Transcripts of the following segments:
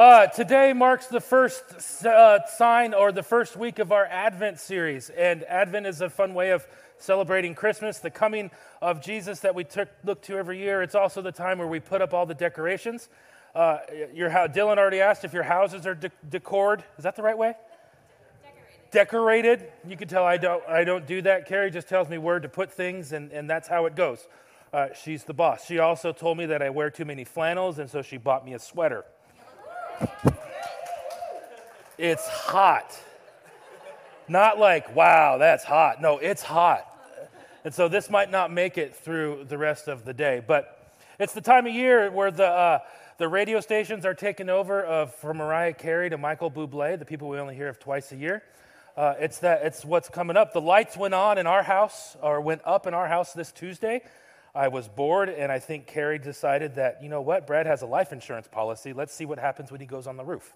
Uh, today marks the first uh, sign or the first week of our Advent series. And Advent is a fun way of celebrating Christmas, the coming of Jesus that we took, look to every year. It's also the time where we put up all the decorations. Uh, your, Dylan already asked if your houses are de- decored. Is that the right way? Decorated. Decorated. You can tell I don't, I don't do that. Carrie just tells me where to put things, and, and that's how it goes. Uh, she's the boss. She also told me that I wear too many flannels, and so she bought me a sweater. It's hot. Not like, wow, that's hot. No, it's hot. And so this might not make it through the rest of the day. But it's the time of year where the, uh, the radio stations are taking over of, from Mariah Carey to Michael Bublé, the people we only hear of twice a year. Uh, it's, that, it's what's coming up. The lights went on in our house, or went up in our house this Tuesday. I was bored, and I think Carrie decided that, you know what, Brad has a life insurance policy. Let's see what happens when he goes on the roof.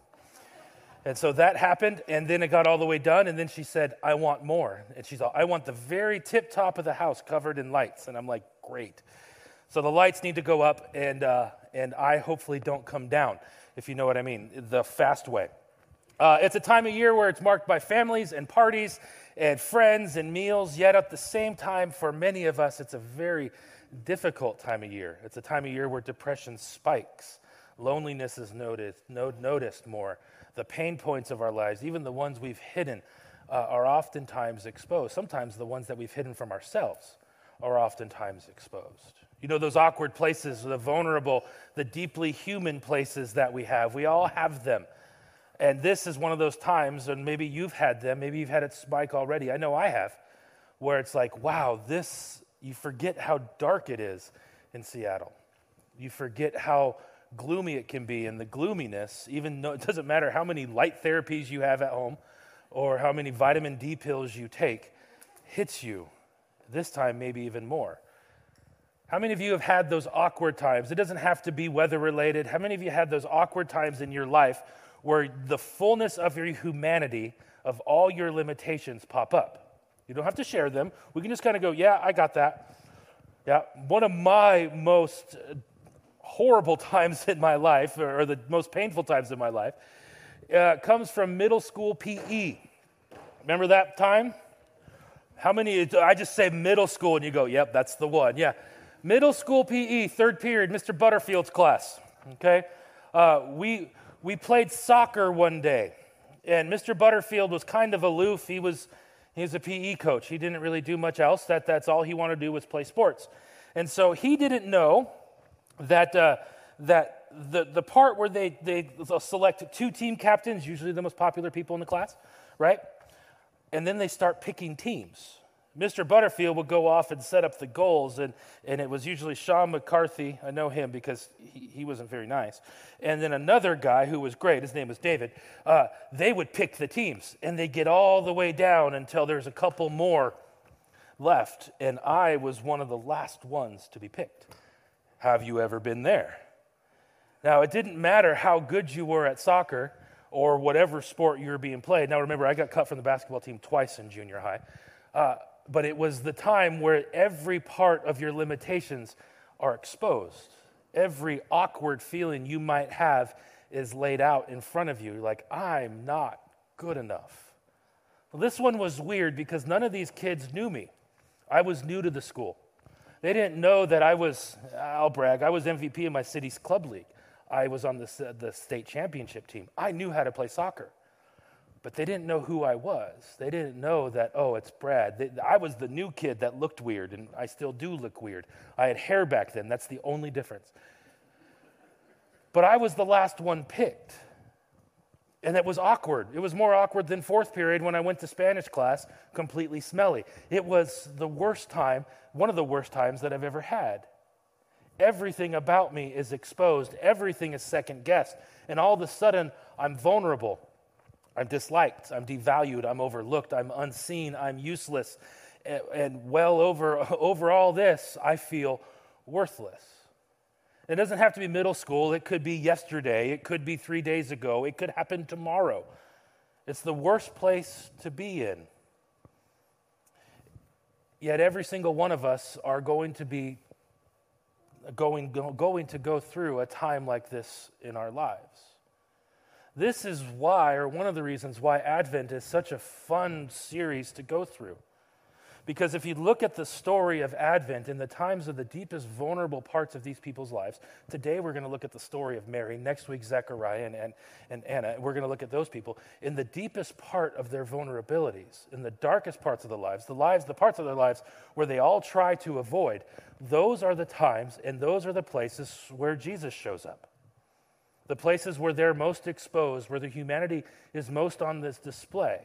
And so that happened, and then it got all the way done, and then she said, I want more. And she's all, I want the very tip top of the house covered in lights. And I'm like, great. So the lights need to go up, and, uh, and I hopefully don't come down, if you know what I mean, the fast way. Uh, it's a time of year where it's marked by families and parties and friends and meals, yet at the same time, for many of us, it's a very difficult time of year. It's a time of year where depression spikes, loneliness is noticed, no, noticed more. The pain points of our lives, even the ones we've hidden, uh, are oftentimes exposed. Sometimes the ones that we've hidden from ourselves are oftentimes exposed. You know, those awkward places, the vulnerable, the deeply human places that we have, we all have them. And this is one of those times, and maybe you've had them, maybe you've had it spike already. I know I have, where it's like, wow, this you forget how dark it is in Seattle. You forget how gloomy it can be, and the gloominess, even though it doesn't matter how many light therapies you have at home or how many vitamin D pills you take, hits you. This time, maybe even more. How many of you have had those awkward times? It doesn't have to be weather related. How many of you had those awkward times in your life where the fullness of your humanity, of all your limitations, pop up? You don't have to share them. We can just kind of go, yeah, I got that. Yeah, one of my most horrible times in my life, or the most painful times in my life, uh, comes from middle school PE. Remember that time? How many? I just say middle school, and you go, yep, that's the one. Yeah. Middle school PE, third period, Mr. Butterfield's class. Okay? Uh, we, we played soccer one day, and Mr. Butterfield was kind of aloof. He was he was a PE coach. He didn't really do much else. That, that's all he wanted to do was play sports. And so he didn't know that, uh, that the, the part where they, they select two team captains, usually the most popular people in the class, right? And then they start picking teams. Mr. Butterfield would go off and set up the goals, and, and it was usually Sean McCarthy. I know him because he, he wasn't very nice. And then another guy who was great, his name was David, uh, they would pick the teams, and they get all the way down until there's a couple more left. And I was one of the last ones to be picked. Have you ever been there? Now, it didn't matter how good you were at soccer or whatever sport you were being played. Now, remember, I got cut from the basketball team twice in junior high. Uh, but it was the time where every part of your limitations are exposed. Every awkward feeling you might have is laid out in front of you, like, I'm not good enough. Well, this one was weird because none of these kids knew me. I was new to the school. They didn't know that I was, I'll brag, I was MVP in my city's club league. I was on the, the state championship team. I knew how to play soccer but they didn't know who I was. They didn't know that, oh, it's Brad. They, I was the new kid that looked weird, and I still do look weird. I had hair back then. That's the only difference. But I was the last one picked. And it was awkward. It was more awkward than fourth period when I went to Spanish class, completely smelly. It was the worst time, one of the worst times that I've ever had. Everything about me is exposed, everything is second guessed. And all of a sudden, I'm vulnerable. I'm disliked, I'm devalued, I'm overlooked, I'm unseen, I'm useless. And, well over, over all this, I feel worthless. It doesn't have to be middle school, it could be yesterday, it could be three days ago, it could happen tomorrow. It's the worst place to be in. Yet every single one of us are going to be going, going to go through a time like this in our lives. This is why, or one of the reasons why Advent is such a fun series to go through. Because if you look at the story of Advent in the times of the deepest vulnerable parts of these people's lives, today we're going to look at the story of Mary, next week Zechariah and, and, and Anna. We're going to look at those people in the deepest part of their vulnerabilities, in the darkest parts of the lives, the lives, the parts of their lives where they all try to avoid. Those are the times and those are the places where Jesus shows up. The places where they're most exposed, where the humanity is most on this display.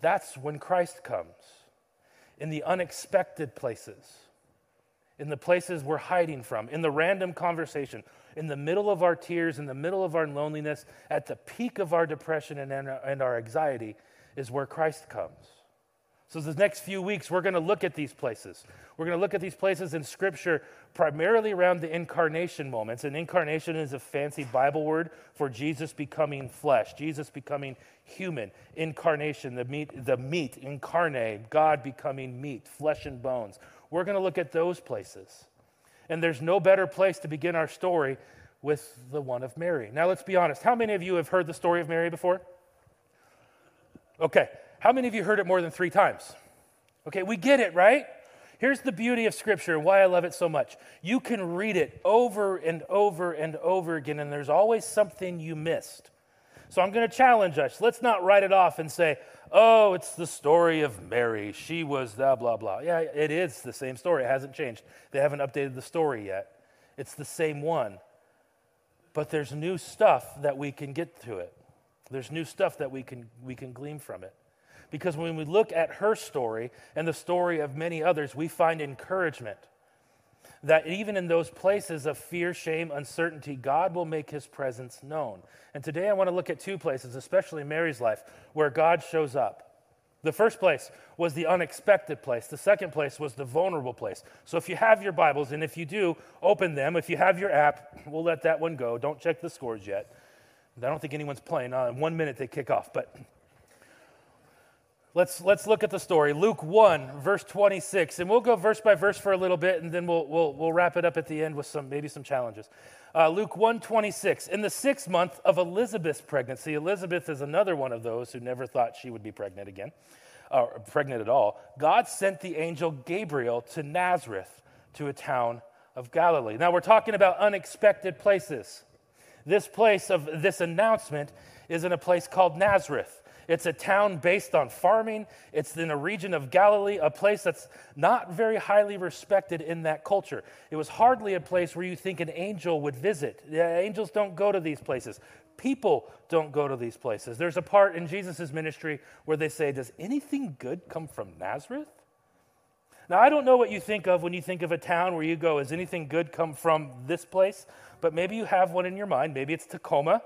That's when Christ comes in the unexpected places, in the places we're hiding from, in the random conversation, in the middle of our tears, in the middle of our loneliness, at the peak of our depression and, and our anxiety, is where Christ comes. So, the next few weeks, we're going to look at these places. We're going to look at these places in Scripture primarily around the incarnation moments. And incarnation is a fancy Bible word for Jesus becoming flesh, Jesus becoming human. Incarnation, the meat, the meat, incarnate, God becoming meat, flesh and bones. We're going to look at those places. And there's no better place to begin our story with the one of Mary. Now, let's be honest. How many of you have heard the story of Mary before? Okay. How many of you heard it more than three times? Okay, we get it, right? Here's the beauty of Scripture and why I love it so much. You can read it over and over and over again, and there's always something you missed. So I'm going to challenge us. Let's not write it off and say, oh, it's the story of Mary. She was blah, blah, blah. Yeah, it is the same story. It hasn't changed. They haven't updated the story yet. It's the same one. But there's new stuff that we can get to it. There's new stuff that we can, we can glean from it. Because when we look at her story and the story of many others, we find encouragement that even in those places of fear, shame, uncertainty, God will make his presence known. And today I want to look at two places, especially Mary's life, where God shows up. The first place was the unexpected place. The second place was the vulnerable place. So if you have your Bibles, and if you do, open them. If you have your app, we'll let that one go. Don't check the scores yet. I don't think anyone's playing. Uh, in one minute they kick off. But Let's, let's look at the story. Luke 1, verse 26. And we'll go verse by verse for a little bit, and then we'll, we'll, we'll wrap it up at the end with some, maybe some challenges. Uh, Luke 1, 26. In the sixth month of Elizabeth's pregnancy, Elizabeth is another one of those who never thought she would be pregnant again, or pregnant at all. God sent the angel Gabriel to Nazareth, to a town of Galilee. Now, we're talking about unexpected places. This place of this announcement is in a place called Nazareth. It's a town based on farming. It's in a region of Galilee, a place that's not very highly respected in that culture. It was hardly a place where you think an angel would visit. Angels don't go to these places. People don't go to these places. There's a part in Jesus' ministry where they say, Does anything good come from Nazareth? Now, I don't know what you think of when you think of a town where you go, Has anything good come from this place? But maybe you have one in your mind. Maybe it's Tacoma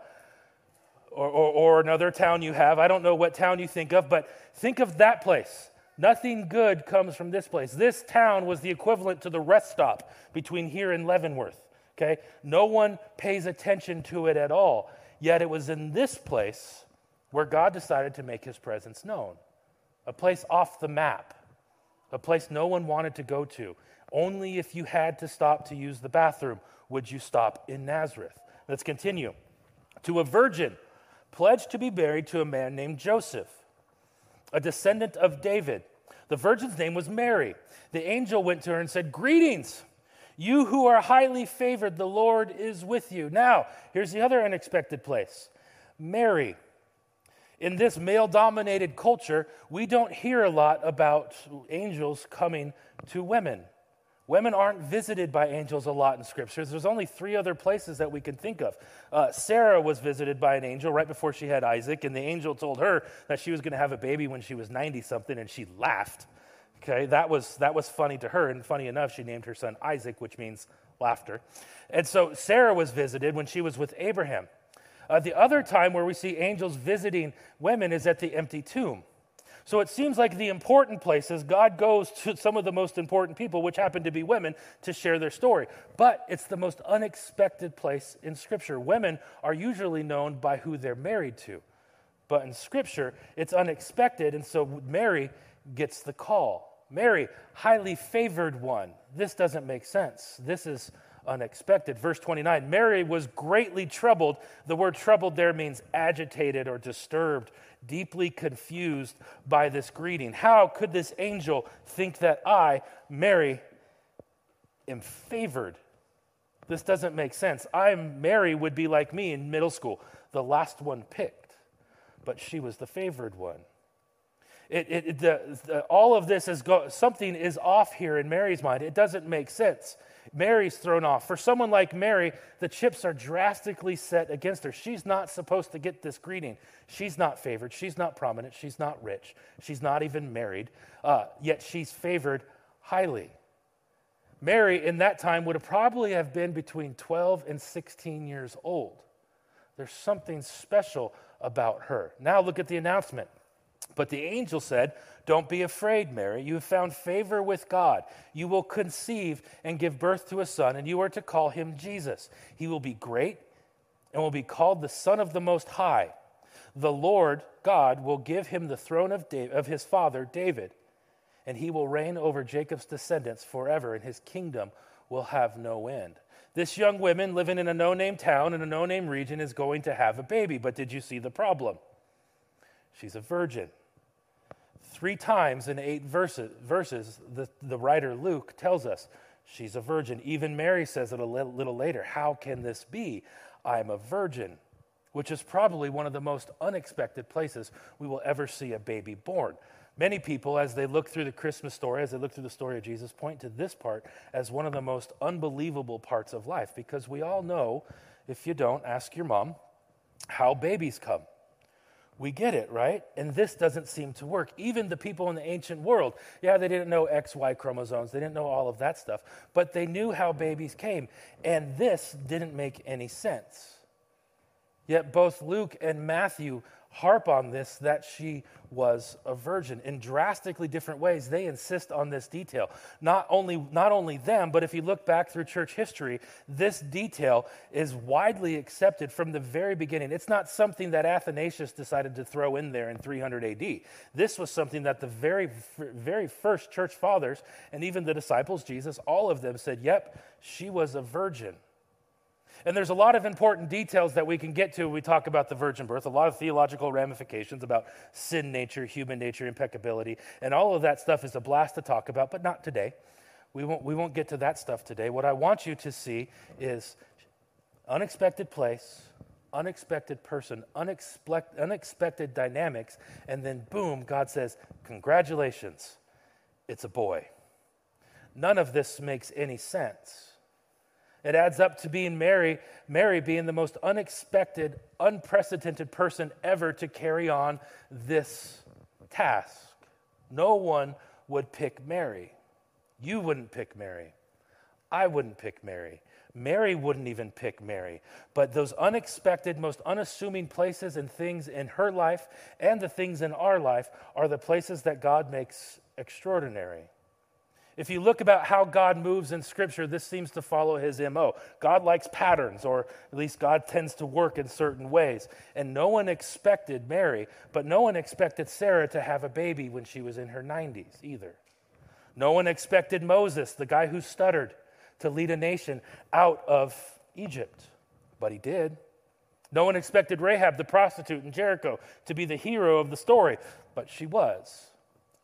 or, or, or another town you have. I don't know what town you think of, but think of that place. Nothing good comes from this place. This town was the equivalent to the rest stop between here and Leavenworth. Okay? No one pays attention to it at all. Yet it was in this place where God decided to make his presence known. A place off the map, a place no one wanted to go to. Only if you had to stop to use the bathroom would you stop in Nazareth. Let's continue. To a virgin pledged to be married to a man named Joseph, a descendant of David. The virgin's name was Mary. The angel went to her and said, Greetings, you who are highly favored, the Lord is with you. Now, here's the other unexpected place Mary. In this male dominated culture, we don't hear a lot about angels coming to women. Women aren't visited by angels a lot in scriptures. There's only three other places that we can think of. Uh, Sarah was visited by an angel right before she had Isaac, and the angel told her that she was going to have a baby when she was 90 something, and she laughed. Okay, that was, that was funny to her, and funny enough, she named her son Isaac, which means laughter. And so Sarah was visited when she was with Abraham. Uh, the other time where we see angels visiting women is at the empty tomb. So it seems like the important places, God goes to some of the most important people, which happen to be women, to share their story. But it's the most unexpected place in Scripture. Women are usually known by who they're married to. But in Scripture, it's unexpected, and so Mary gets the call. Mary, highly favored one. This doesn't make sense. This is unexpected. Verse 29 Mary was greatly troubled. The word troubled there means agitated or disturbed, deeply confused by this greeting. How could this angel think that I, Mary, am favored? This doesn't make sense. I, Mary, would be like me in middle school, the last one picked, but she was the favored one. It, it, the, the, all of this is go, something is off here in Mary's mind. It doesn't make sense. Mary's thrown off. For someone like Mary, the chips are drastically set against her. She's not supposed to get this greeting. She's not favored. She's not prominent. She's not rich. She's not even married. Uh, yet she's favored highly. Mary, in that time, would have probably have been between 12 and 16 years old. There's something special about her. Now look at the announcement. But the angel said, Don't be afraid, Mary. You have found favor with God. You will conceive and give birth to a son, and you are to call him Jesus. He will be great and will be called the Son of the Most High. The Lord God will give him the throne of, David, of his father David, and he will reign over Jacob's descendants forever, and his kingdom will have no end. This young woman living in a no name town in a no name region is going to have a baby, but did you see the problem? She's a virgin. Three times in eight verses, verses the, the writer Luke tells us she's a virgin. Even Mary says it a little, little later How can this be? I'm a virgin, which is probably one of the most unexpected places we will ever see a baby born. Many people, as they look through the Christmas story, as they look through the story of Jesus, point to this part as one of the most unbelievable parts of life because we all know, if you don't, ask your mom, how babies come. We get it, right? And this doesn't seem to work. Even the people in the ancient world, yeah, they didn't know XY chromosomes, they didn't know all of that stuff, but they knew how babies came. And this didn't make any sense. Yet both Luke and Matthew harp on this that she was a virgin. In drastically different ways they insist on this detail. Not only not only them but if you look back through church history this detail is widely accepted from the very beginning. It's not something that athanasius decided to throw in there in 300 ad this was something that the very very first church fathers and even the disciples jesus all of them said yep she was a virgin and there's a lot of important details that we can get to when we talk about the virgin birth, a lot of theological ramifications about sin nature, human nature, impeccability, and all of that stuff is a blast to talk about, but not today. We won't, we won't get to that stuff today. What I want you to see is unexpected place, unexpected person, unexpected, unexpected dynamics, and then boom, God says, Congratulations, it's a boy. None of this makes any sense. It adds up to being Mary, Mary being the most unexpected, unprecedented person ever to carry on this task. No one would pick Mary. You wouldn't pick Mary. I wouldn't pick Mary. Mary wouldn't even pick Mary. But those unexpected, most unassuming places and things in her life and the things in our life are the places that God makes extraordinary. If you look about how God moves in Scripture, this seems to follow his MO. God likes patterns, or at least God tends to work in certain ways. And no one expected Mary, but no one expected Sarah to have a baby when she was in her 90s either. No one expected Moses, the guy who stuttered, to lead a nation out of Egypt, but he did. No one expected Rahab, the prostitute in Jericho, to be the hero of the story, but she was.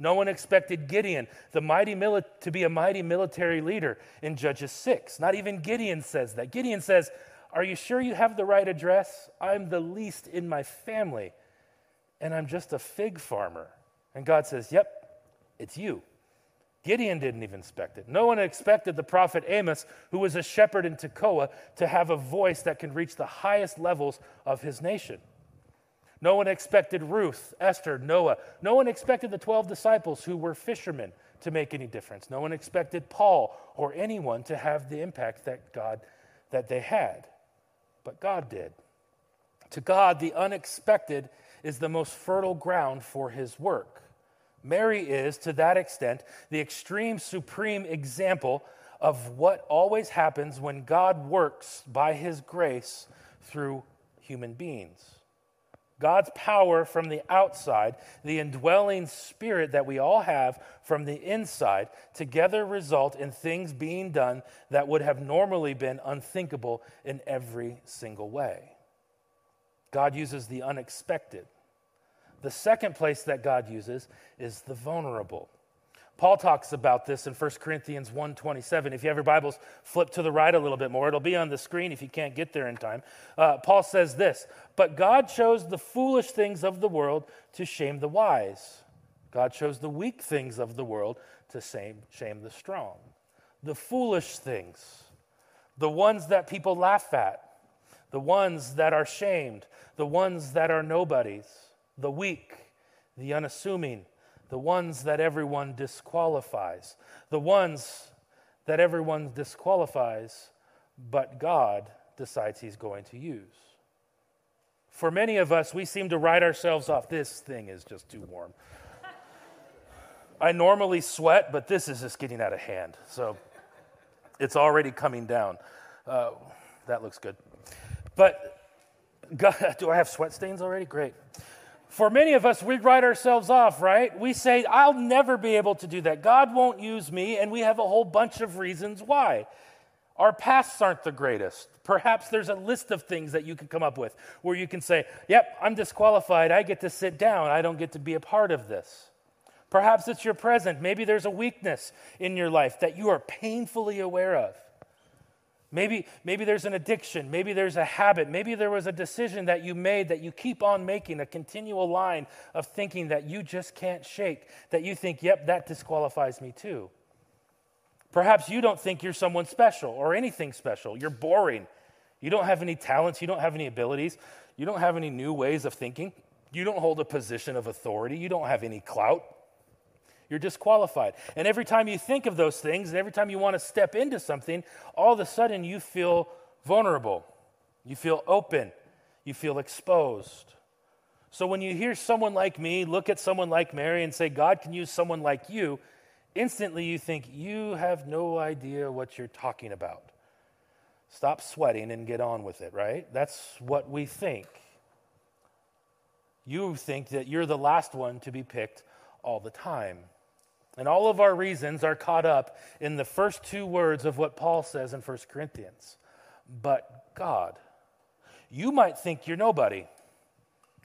No one expected Gideon, the mighty mili- to be a mighty military leader in Judges 6. Not even Gideon says that. Gideon says, Are you sure you have the right address? I'm the least in my family, and I'm just a fig farmer. And God says, Yep, it's you. Gideon didn't even expect it. No one expected the prophet Amos, who was a shepherd in Tekoa, to have a voice that can reach the highest levels of his nation. No one expected Ruth, Esther, Noah. No one expected the 12 disciples who were fishermen to make any difference. No one expected Paul or anyone to have the impact that God that they had. But God did. To God, the unexpected is the most fertile ground for his work. Mary is, to that extent, the extreme, supreme example of what always happens when God works by his grace through human beings. God's power from the outside, the indwelling spirit that we all have from the inside, together result in things being done that would have normally been unthinkable in every single way. God uses the unexpected. The second place that God uses is the vulnerable. Paul talks about this in 1 Corinthians 1.27. If you have your Bibles, flip to the right a little bit more. It'll be on the screen if you can't get there in time. Uh, Paul says this, But God chose the foolish things of the world to shame the wise. God chose the weak things of the world to shame, shame the strong. The foolish things, the ones that people laugh at, the ones that are shamed, the ones that are nobodies, the weak, the unassuming, the ones that everyone disqualifies, the ones that everyone disqualifies, but God decides He's going to use. For many of us, we seem to write ourselves off. This thing is just too warm. I normally sweat, but this is just getting out of hand. So it's already coming down. Uh, that looks good. But God, do I have sweat stains already? Great. For many of us, we write ourselves off, right? We say, I'll never be able to do that. God won't use me, and we have a whole bunch of reasons why. Our pasts aren't the greatest. Perhaps there's a list of things that you can come up with where you can say, Yep, I'm disqualified. I get to sit down. I don't get to be a part of this. Perhaps it's your present. Maybe there's a weakness in your life that you are painfully aware of. Maybe, maybe there's an addiction. Maybe there's a habit. Maybe there was a decision that you made that you keep on making, a continual line of thinking that you just can't shake, that you think, yep, that disqualifies me too. Perhaps you don't think you're someone special or anything special. You're boring. You don't have any talents. You don't have any abilities. You don't have any new ways of thinking. You don't hold a position of authority. You don't have any clout you're disqualified. And every time you think of those things, and every time you want to step into something, all of a sudden you feel vulnerable. You feel open. You feel exposed. So when you hear someone like me look at someone like Mary and say, God can use someone like you, instantly you think, you have no idea what you're talking about. Stop sweating and get on with it, right? That's what we think. You think that you're the last one to be picked all the time. And all of our reasons are caught up in the first two words of what Paul says in 1 Corinthians. But God. You might think you're nobody.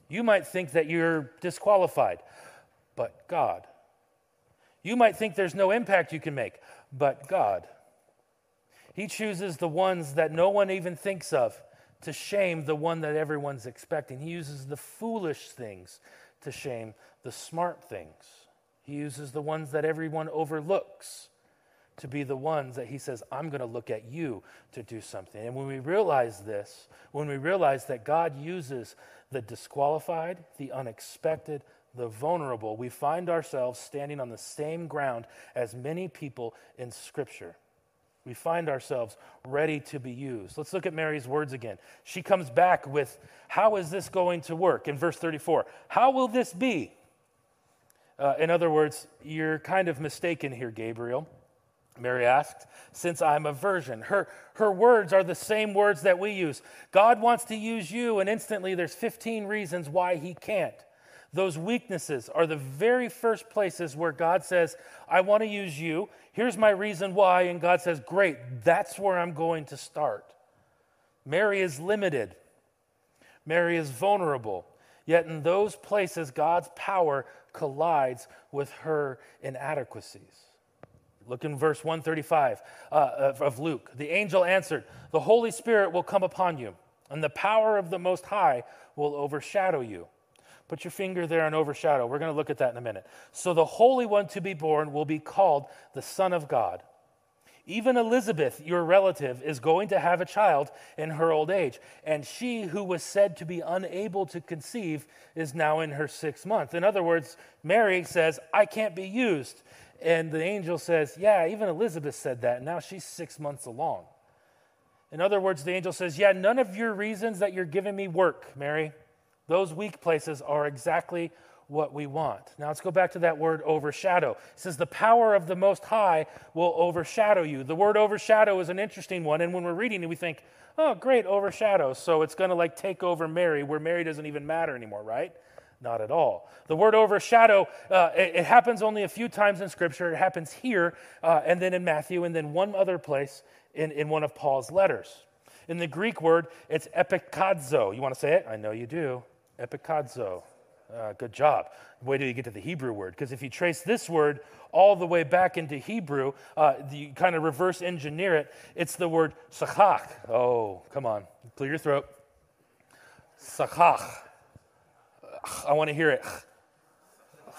You might think that you're disqualified. But God. You might think there's no impact you can make. But God. He chooses the ones that no one even thinks of to shame the one that everyone's expecting. He uses the foolish things to shame the smart things. He uses the ones that everyone overlooks to be the ones that he says, I'm going to look at you to do something. And when we realize this, when we realize that God uses the disqualified, the unexpected, the vulnerable, we find ourselves standing on the same ground as many people in Scripture. We find ourselves ready to be used. Let's look at Mary's words again. She comes back with, How is this going to work? In verse 34, How will this be? Uh, in other words, you're kind of mistaken here, Gabriel. Mary asked, since I'm a virgin. Her, her words are the same words that we use. God wants to use you, and instantly there's 15 reasons why he can't. Those weaknesses are the very first places where God says, I want to use you. Here's my reason why. And God says, Great, that's where I'm going to start. Mary is limited, Mary is vulnerable. Yet in those places, God's power collides with her inadequacies. Look in verse 135 uh, of Luke. The angel answered, The Holy Spirit will come upon you, and the power of the Most High will overshadow you. Put your finger there and overshadow. We're going to look at that in a minute. So the Holy One to be born will be called the Son of God. Even Elizabeth, your relative, is going to have a child in her old age. And she, who was said to be unable to conceive, is now in her sixth month. In other words, Mary says, I can't be used. And the angel says, Yeah, even Elizabeth said that. And now she's six months along. In other words, the angel says, Yeah, none of your reasons that you're giving me work, Mary. Those weak places are exactly what we want. Now let's go back to that word overshadow. It says, The power of the Most High will overshadow you. The word overshadow is an interesting one. And when we're reading it, we think, Oh, great, overshadow. So it's going to like take over Mary, where Mary doesn't even matter anymore, right? Not at all. The word overshadow, uh, it, it, happens only a few times in Scripture. It happens here, uh, and then in Matthew, and then one other place in, in one of Paul's letters. In the Greek word, it's epikadzo. You want to say it? I know you do. Epikadzo. Uh, good job. Wait till you get to the Hebrew word. Because if you trace this word all the way back into Hebrew, uh, you kind of reverse engineer it, it's the word sachach. Oh, come on. Clear your throat. Sachach. I want to hear it.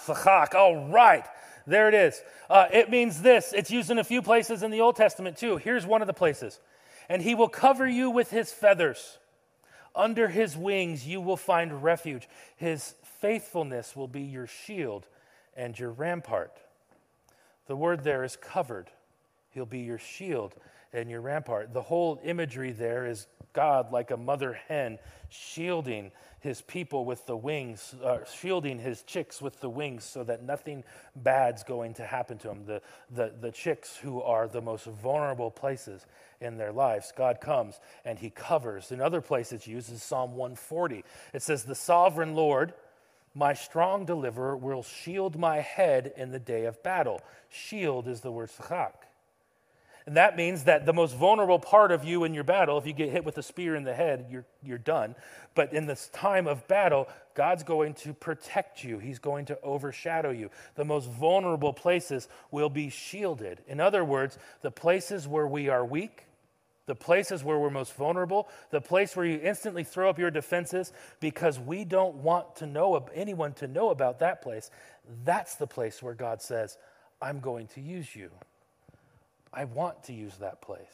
Sachach. All right. There it is. Uh, it means this. It's used in a few places in the Old Testament too. Here's one of the places. And he will cover you with his feathers. Under his wings you will find refuge. His faithfulness will be your shield and your rampart. The word there is covered. He'll be your shield and your rampart. The whole imagery there is God like a mother hen shielding his people with the wings, uh, shielding his chicks with the wings so that nothing bad's going to happen to them. The, the, the chicks who are the most vulnerable places in their lives, God comes and he covers. In other places, uses Psalm 140. It says, The sovereign Lord, my strong deliverer, will shield my head in the day of battle. Shield is the word sachak. And that means that the most vulnerable part of you in your battle, if you get hit with a spear in the head, you're, you're done. But in this time of battle, God's going to protect you, He's going to overshadow you. The most vulnerable places will be shielded. In other words, the places where we are weak, the places where we're most vulnerable, the place where you instantly throw up your defenses because we don't want to know anyone to know about that place. That's the place where God says, I'm going to use you. I want to use that place.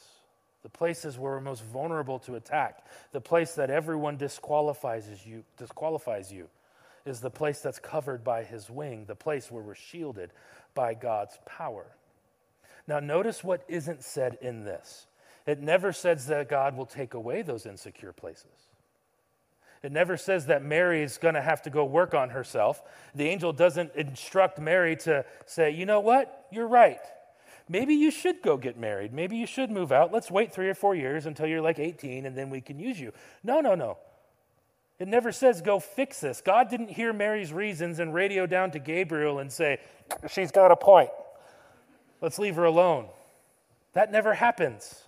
The places where we're most vulnerable to attack, the place that everyone disqualifies you, disqualifies you, is the place that's covered by his wing, the place where we're shielded by God's power. Now, notice what isn't said in this. It never says that God will take away those insecure places. It never says that Mary is going to have to go work on herself. The angel doesn't instruct Mary to say, you know what? You're right maybe you should go get married. Maybe you should move out. Let's wait three or four years until you're like 18 and then we can use you. No, no, no. It never says go fix this. God didn't hear Mary's reasons and radio down to Gabriel and say, she's got a point. Let's leave her alone. That never happens.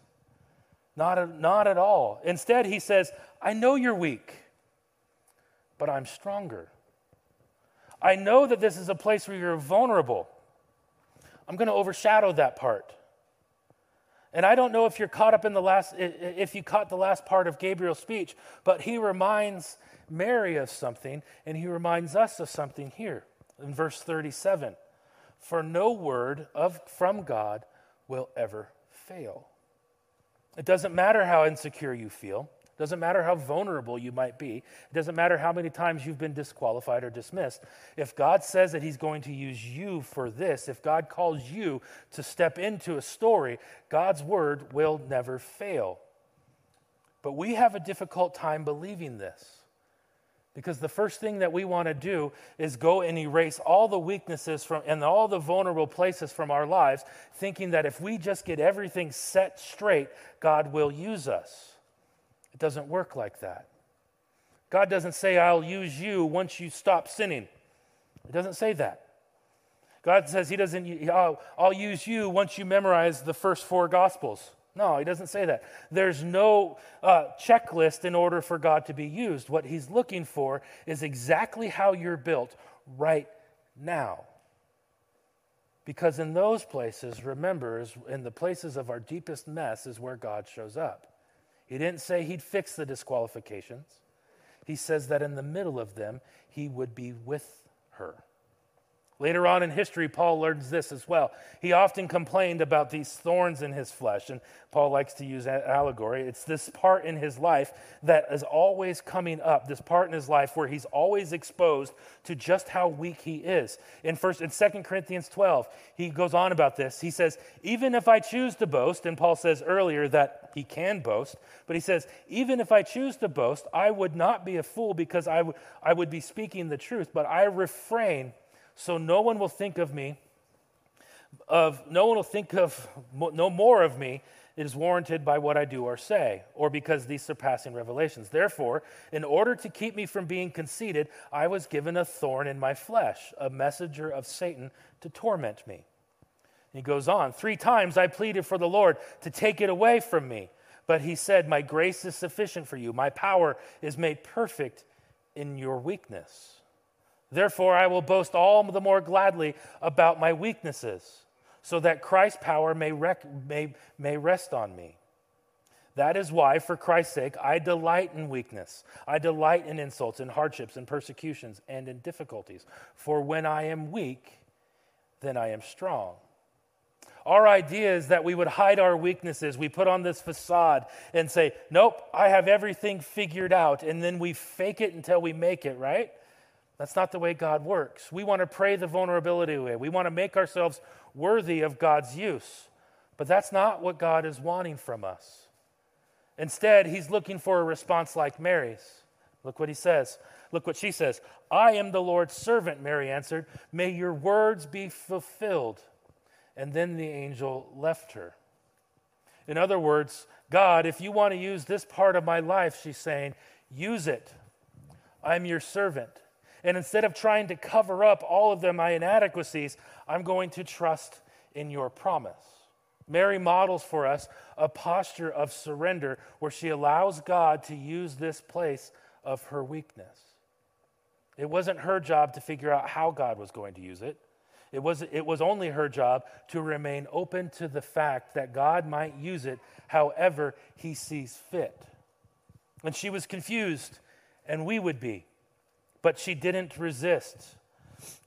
Not, not at all. Instead, he says, I know you're weak, but I'm stronger. I know that this is a place where you're vulnerable. I'm going to overshadow that part. And I don't know if you're caught up in the last, if you caught the last part of Gabriel's speech, but he reminds Mary of something, and he reminds us of something here in verse 37. For no word of, from God will ever fail. It doesn't matter how insecure you feel. It Doesn't matter how vulnerable you might be. It doesn't matter how many times you've been disqualified or dismissed. If God says that He's going to use you for this, if God calls you to step into a story, God's word will never fail. But we have a difficult time believing this. Because the first thing that we want to do is go and erase all the weaknesses from and all the vulnerable places from our lives, thinking that if we just get everything set straight, God will use us. It doesn't work like that. God doesn't say, I'll use you once you stop sinning. It doesn't say that. God says He doesn't, I'll, I'll use you once you memorize the first four Gospels. No, He doesn't say that. There's no uh, checklist in order for God to be used. What He's looking for is exactly how you're built right now. Because in those places, remember, is in the places of our deepest mess is where God shows up. He didn't say he'd fix the disqualifications. He says that in the middle of them, he would be with her. Later on in history, Paul learns this as well. He often complained about these thorns in his flesh, and Paul likes to use allegory. It's this part in his life that is always coming up, this part in his life where he's always exposed to just how weak he is. In first in 2 Corinthians 12, he goes on about this. He says, "Even if I choose to boast," and Paul says earlier that he can boast, but he says, "Even if I choose to boast, I would not be a fool because I, w- I would be speaking the truth, but I refrain so no one will think of me of no one will think of no more of me it is warranted by what I do or say, or because these surpassing revelations. Therefore, in order to keep me from being conceited, I was given a thorn in my flesh, a messenger of Satan to torment me. He goes on, three times I pleaded for the Lord to take it away from me. But he said, My grace is sufficient for you. My power is made perfect in your weakness. Therefore, I will boast all the more gladly about my weaknesses, so that Christ's power may, rec- may, may rest on me. That is why, for Christ's sake, I delight in weakness. I delight in insults, in hardships, in persecutions, and in difficulties. For when I am weak, then I am strong. Our idea is that we would hide our weaknesses. We put on this facade and say, Nope, I have everything figured out. And then we fake it until we make it, right? That's not the way God works. We want to pray the vulnerability away. We want to make ourselves worthy of God's use. But that's not what God is wanting from us. Instead, He's looking for a response like Mary's. Look what He says. Look what she says. I am the Lord's servant, Mary answered. May your words be fulfilled. And then the angel left her. In other words, God, if you want to use this part of my life, she's saying, use it. I'm your servant. And instead of trying to cover up all of my inadequacies, I'm going to trust in your promise. Mary models for us a posture of surrender where she allows God to use this place of her weakness. It wasn't her job to figure out how God was going to use it. It was, it was only her job to remain open to the fact that God might use it however he sees fit. And she was confused, and we would be but she didn't resist.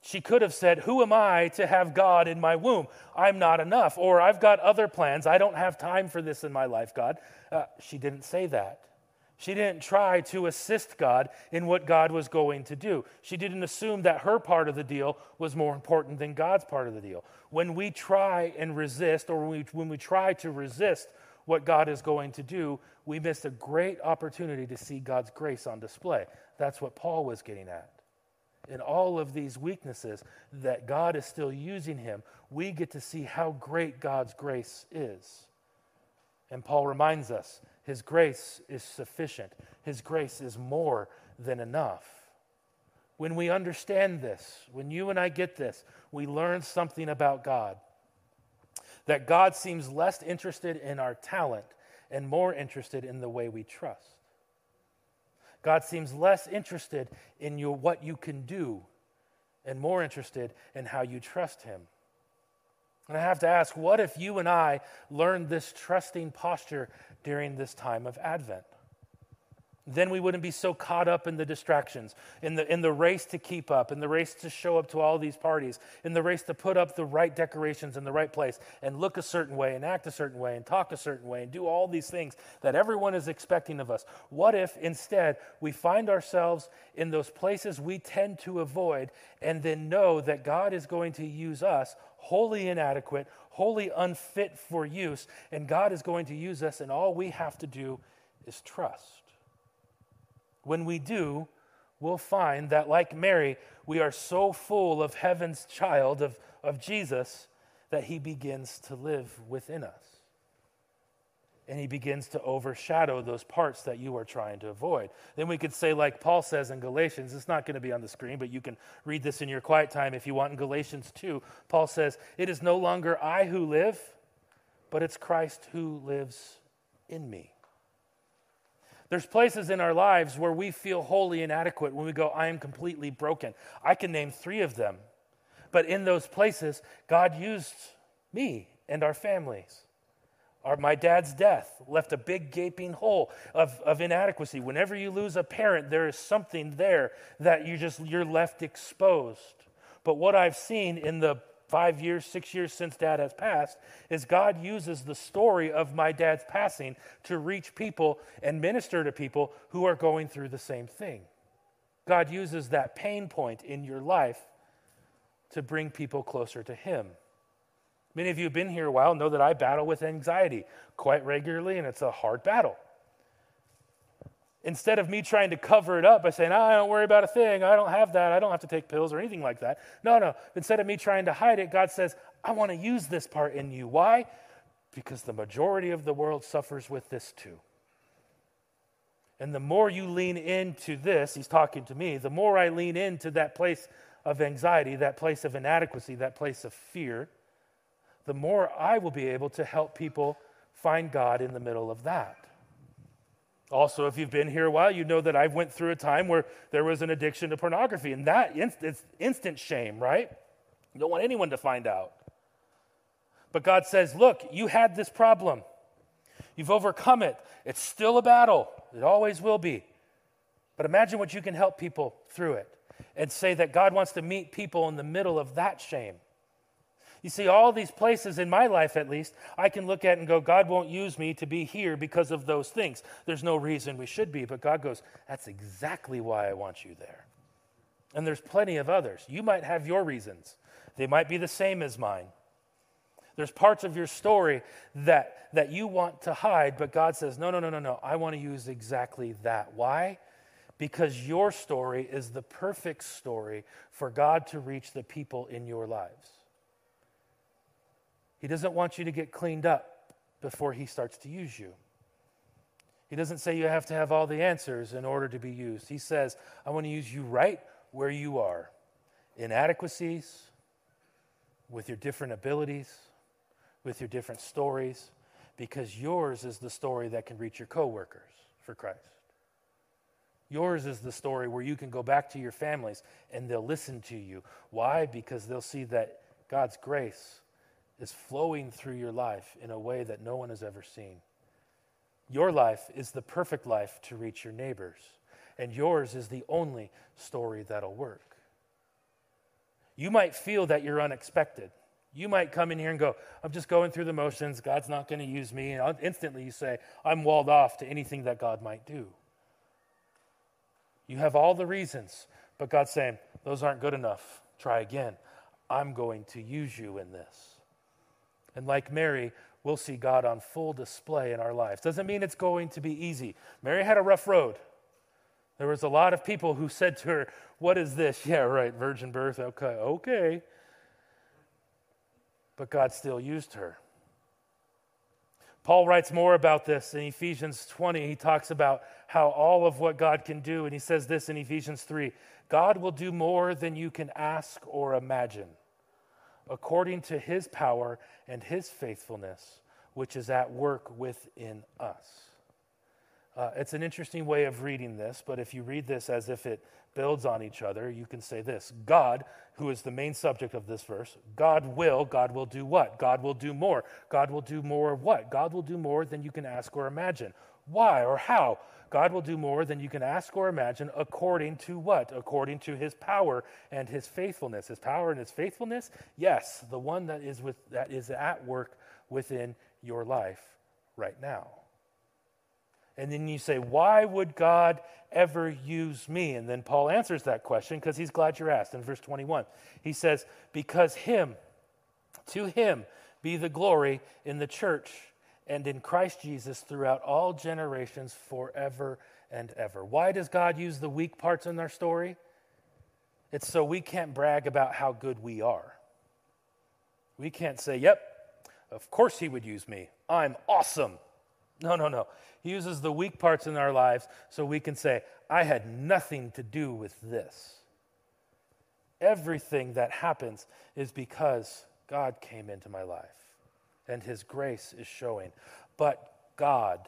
She could have said, Who am I to have God in my womb? I'm not enough. Or I've got other plans. I don't have time for this in my life, God. Uh, she didn't say that. She didn't try to assist God in what God was going to do. She didn't assume that her part of the deal was more important than God's part of the deal. When we try and resist, or when we, when we try to resist what God is going to do, we miss a great opportunity to see God's grace on display. That's what Paul was getting at. In all of these weaknesses that God is still using him, we get to see how great God's grace is. And Paul reminds us his grace is sufficient, his grace is more than enough. When we understand this, when you and I get this, we learn something about God. That God seems less interested in our talent and more interested in the way we trust. God seems less interested in your, what you can do and more interested in how you trust Him. And I have to ask what if you and I learned this trusting posture during this time of Advent? Then we wouldn't be so caught up in the distractions, in the, in the race to keep up, in the race to show up to all these parties, in the race to put up the right decorations in the right place and look a certain way and act a certain way and talk a certain way and do all these things that everyone is expecting of us. What if instead we find ourselves in those places we tend to avoid and then know that God is going to use us wholly inadequate, wholly unfit for use, and God is going to use us, and all we have to do is trust? When we do, we'll find that, like Mary, we are so full of heaven's child, of, of Jesus, that he begins to live within us. And he begins to overshadow those parts that you are trying to avoid. Then we could say, like Paul says in Galatians, it's not going to be on the screen, but you can read this in your quiet time if you want. In Galatians 2, Paul says, It is no longer I who live, but it's Christ who lives in me. There's places in our lives where we feel wholly inadequate when we go, I am completely broken. I can name three of them. But in those places, God used me and our families. Our, my dad's death left a big gaping hole of, of inadequacy. Whenever you lose a parent, there is something there that you just you're left exposed. But what I've seen in the five years, six years since dad has passed, is God uses the story of my dad's passing to reach people and minister to people who are going through the same thing. God uses that pain point in your life to bring people closer to Him. Many of you have been here a while know that I battle with anxiety quite regularly, and it's a hard battle. Instead of me trying to cover it up by saying, oh, I don't worry about a thing, I don't have that, I don't have to take pills or anything like that. No, no. Instead of me trying to hide it, God says, I want to use this part in you. Why? Because the majority of the world suffers with this too. And the more you lean into this, he's talking to me, the more I lean into that place of anxiety, that place of inadequacy, that place of fear, the more I will be able to help people find God in the middle of that. Also, if you've been here a while, you know that I've went through a time where there was an addiction to pornography, and that is instant shame, right? You don't want anyone to find out. But God says, Look, you had this problem. You've overcome it. It's still a battle, it always will be. But imagine what you can help people through it and say that God wants to meet people in the middle of that shame. You see, all these places in my life, at least, I can look at and go, God won't use me to be here because of those things. There's no reason we should be, but God goes, That's exactly why I want you there. And there's plenty of others. You might have your reasons, they might be the same as mine. There's parts of your story that, that you want to hide, but God says, No, no, no, no, no. I want to use exactly that. Why? Because your story is the perfect story for God to reach the people in your lives. He doesn't want you to get cleaned up before he starts to use you. He doesn't say you have to have all the answers in order to be used. He says, I want to use you right where you are inadequacies, with your different abilities, with your different stories, because yours is the story that can reach your coworkers for Christ. Yours is the story where you can go back to your families and they'll listen to you. Why? Because they'll see that God's grace is flowing through your life in a way that no one has ever seen. Your life is the perfect life to reach your neighbors, and yours is the only story that'll work. You might feel that you're unexpected. You might come in here and go, I'm just going through the motions. God's not going to use me. And instantly you say, I'm walled off to anything that God might do. You have all the reasons, but God's saying, those aren't good enough. Try again. I'm going to use you in this. And like Mary, we'll see God on full display in our lives. Doesn't mean it's going to be easy. Mary had a rough road. There was a lot of people who said to her, What is this? Yeah, right, virgin birth. Okay, okay. But God still used her. Paul writes more about this in Ephesians 20. He talks about how all of what God can do, and he says this in Ephesians 3 God will do more than you can ask or imagine according to his power and his faithfulness, which is at work within us. Uh, it's an interesting way of reading this, but if you read this as if it builds on each other, you can say this God, who is the main subject of this verse, God will, God will do what? God will do more. God will do more of what? God will do more than you can ask or imagine. Why or how? God will do more than you can ask or imagine according to what? According to his power and his faithfulness. His power and his faithfulness? Yes, the one that is with that is at work within your life right now. And then you say, Why would God ever use me? And then Paul answers that question because he's glad you're asked in verse 21. He says, Because him, to him be the glory in the church and in Christ Jesus throughout all generations forever and ever. Why does God use the weak parts in our story? It's so we can't brag about how good we are. We can't say, yep, of course he would use me. I'm awesome. No, no, no. He uses the weak parts in our lives so we can say, I had nothing to do with this. Everything that happens is because God came into my life and his grace is showing. But God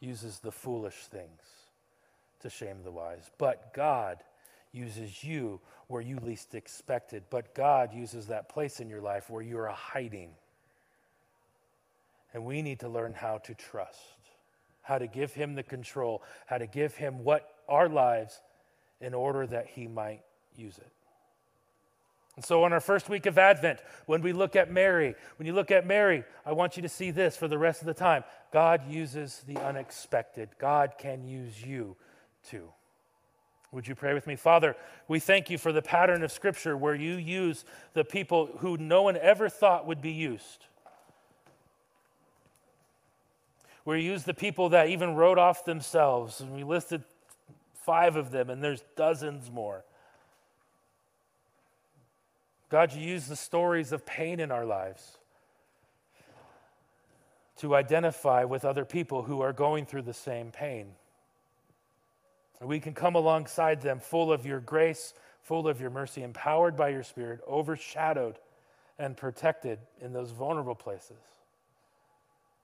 uses the foolish things to shame the wise. But God uses you where you least expected. But God uses that place in your life where you are hiding. And we need to learn how to trust, how to give Him the control, how to give Him what our lives in order that He might use it. And so, on our first week of Advent, when we look at Mary, when you look at Mary, I want you to see this for the rest of the time. God uses the unexpected. God can use you too. Would you pray with me? Father, we thank you for the pattern of Scripture where you use the people who no one ever thought would be used. Where you use the people that even wrote off themselves, and we listed five of them, and there's dozens more. God, you use the stories of pain in our lives to identify with other people who are going through the same pain. And we can come alongside them full of your grace, full of your mercy, empowered by your Spirit, overshadowed and protected in those vulnerable places.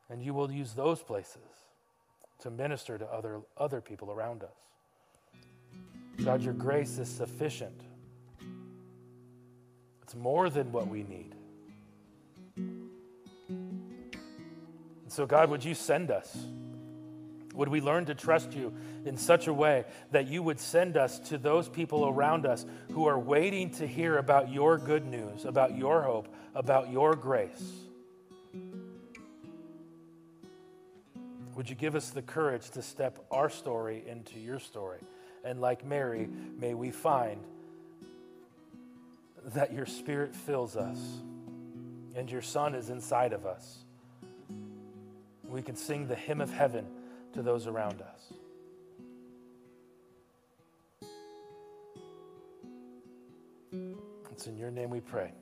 And you will use those places to minister to other, other people around us. God, your grace is sufficient it's more than what we need. And so, God, would you send us? Would we learn to trust you in such a way that you would send us to those people around us who are waiting to hear about your good news, about your hope, about your grace? Would you give us the courage to step our story into your story? And like Mary, may we find that your spirit fills us and your son is inside of us. We can sing the hymn of heaven to those around us. It's in your name we pray.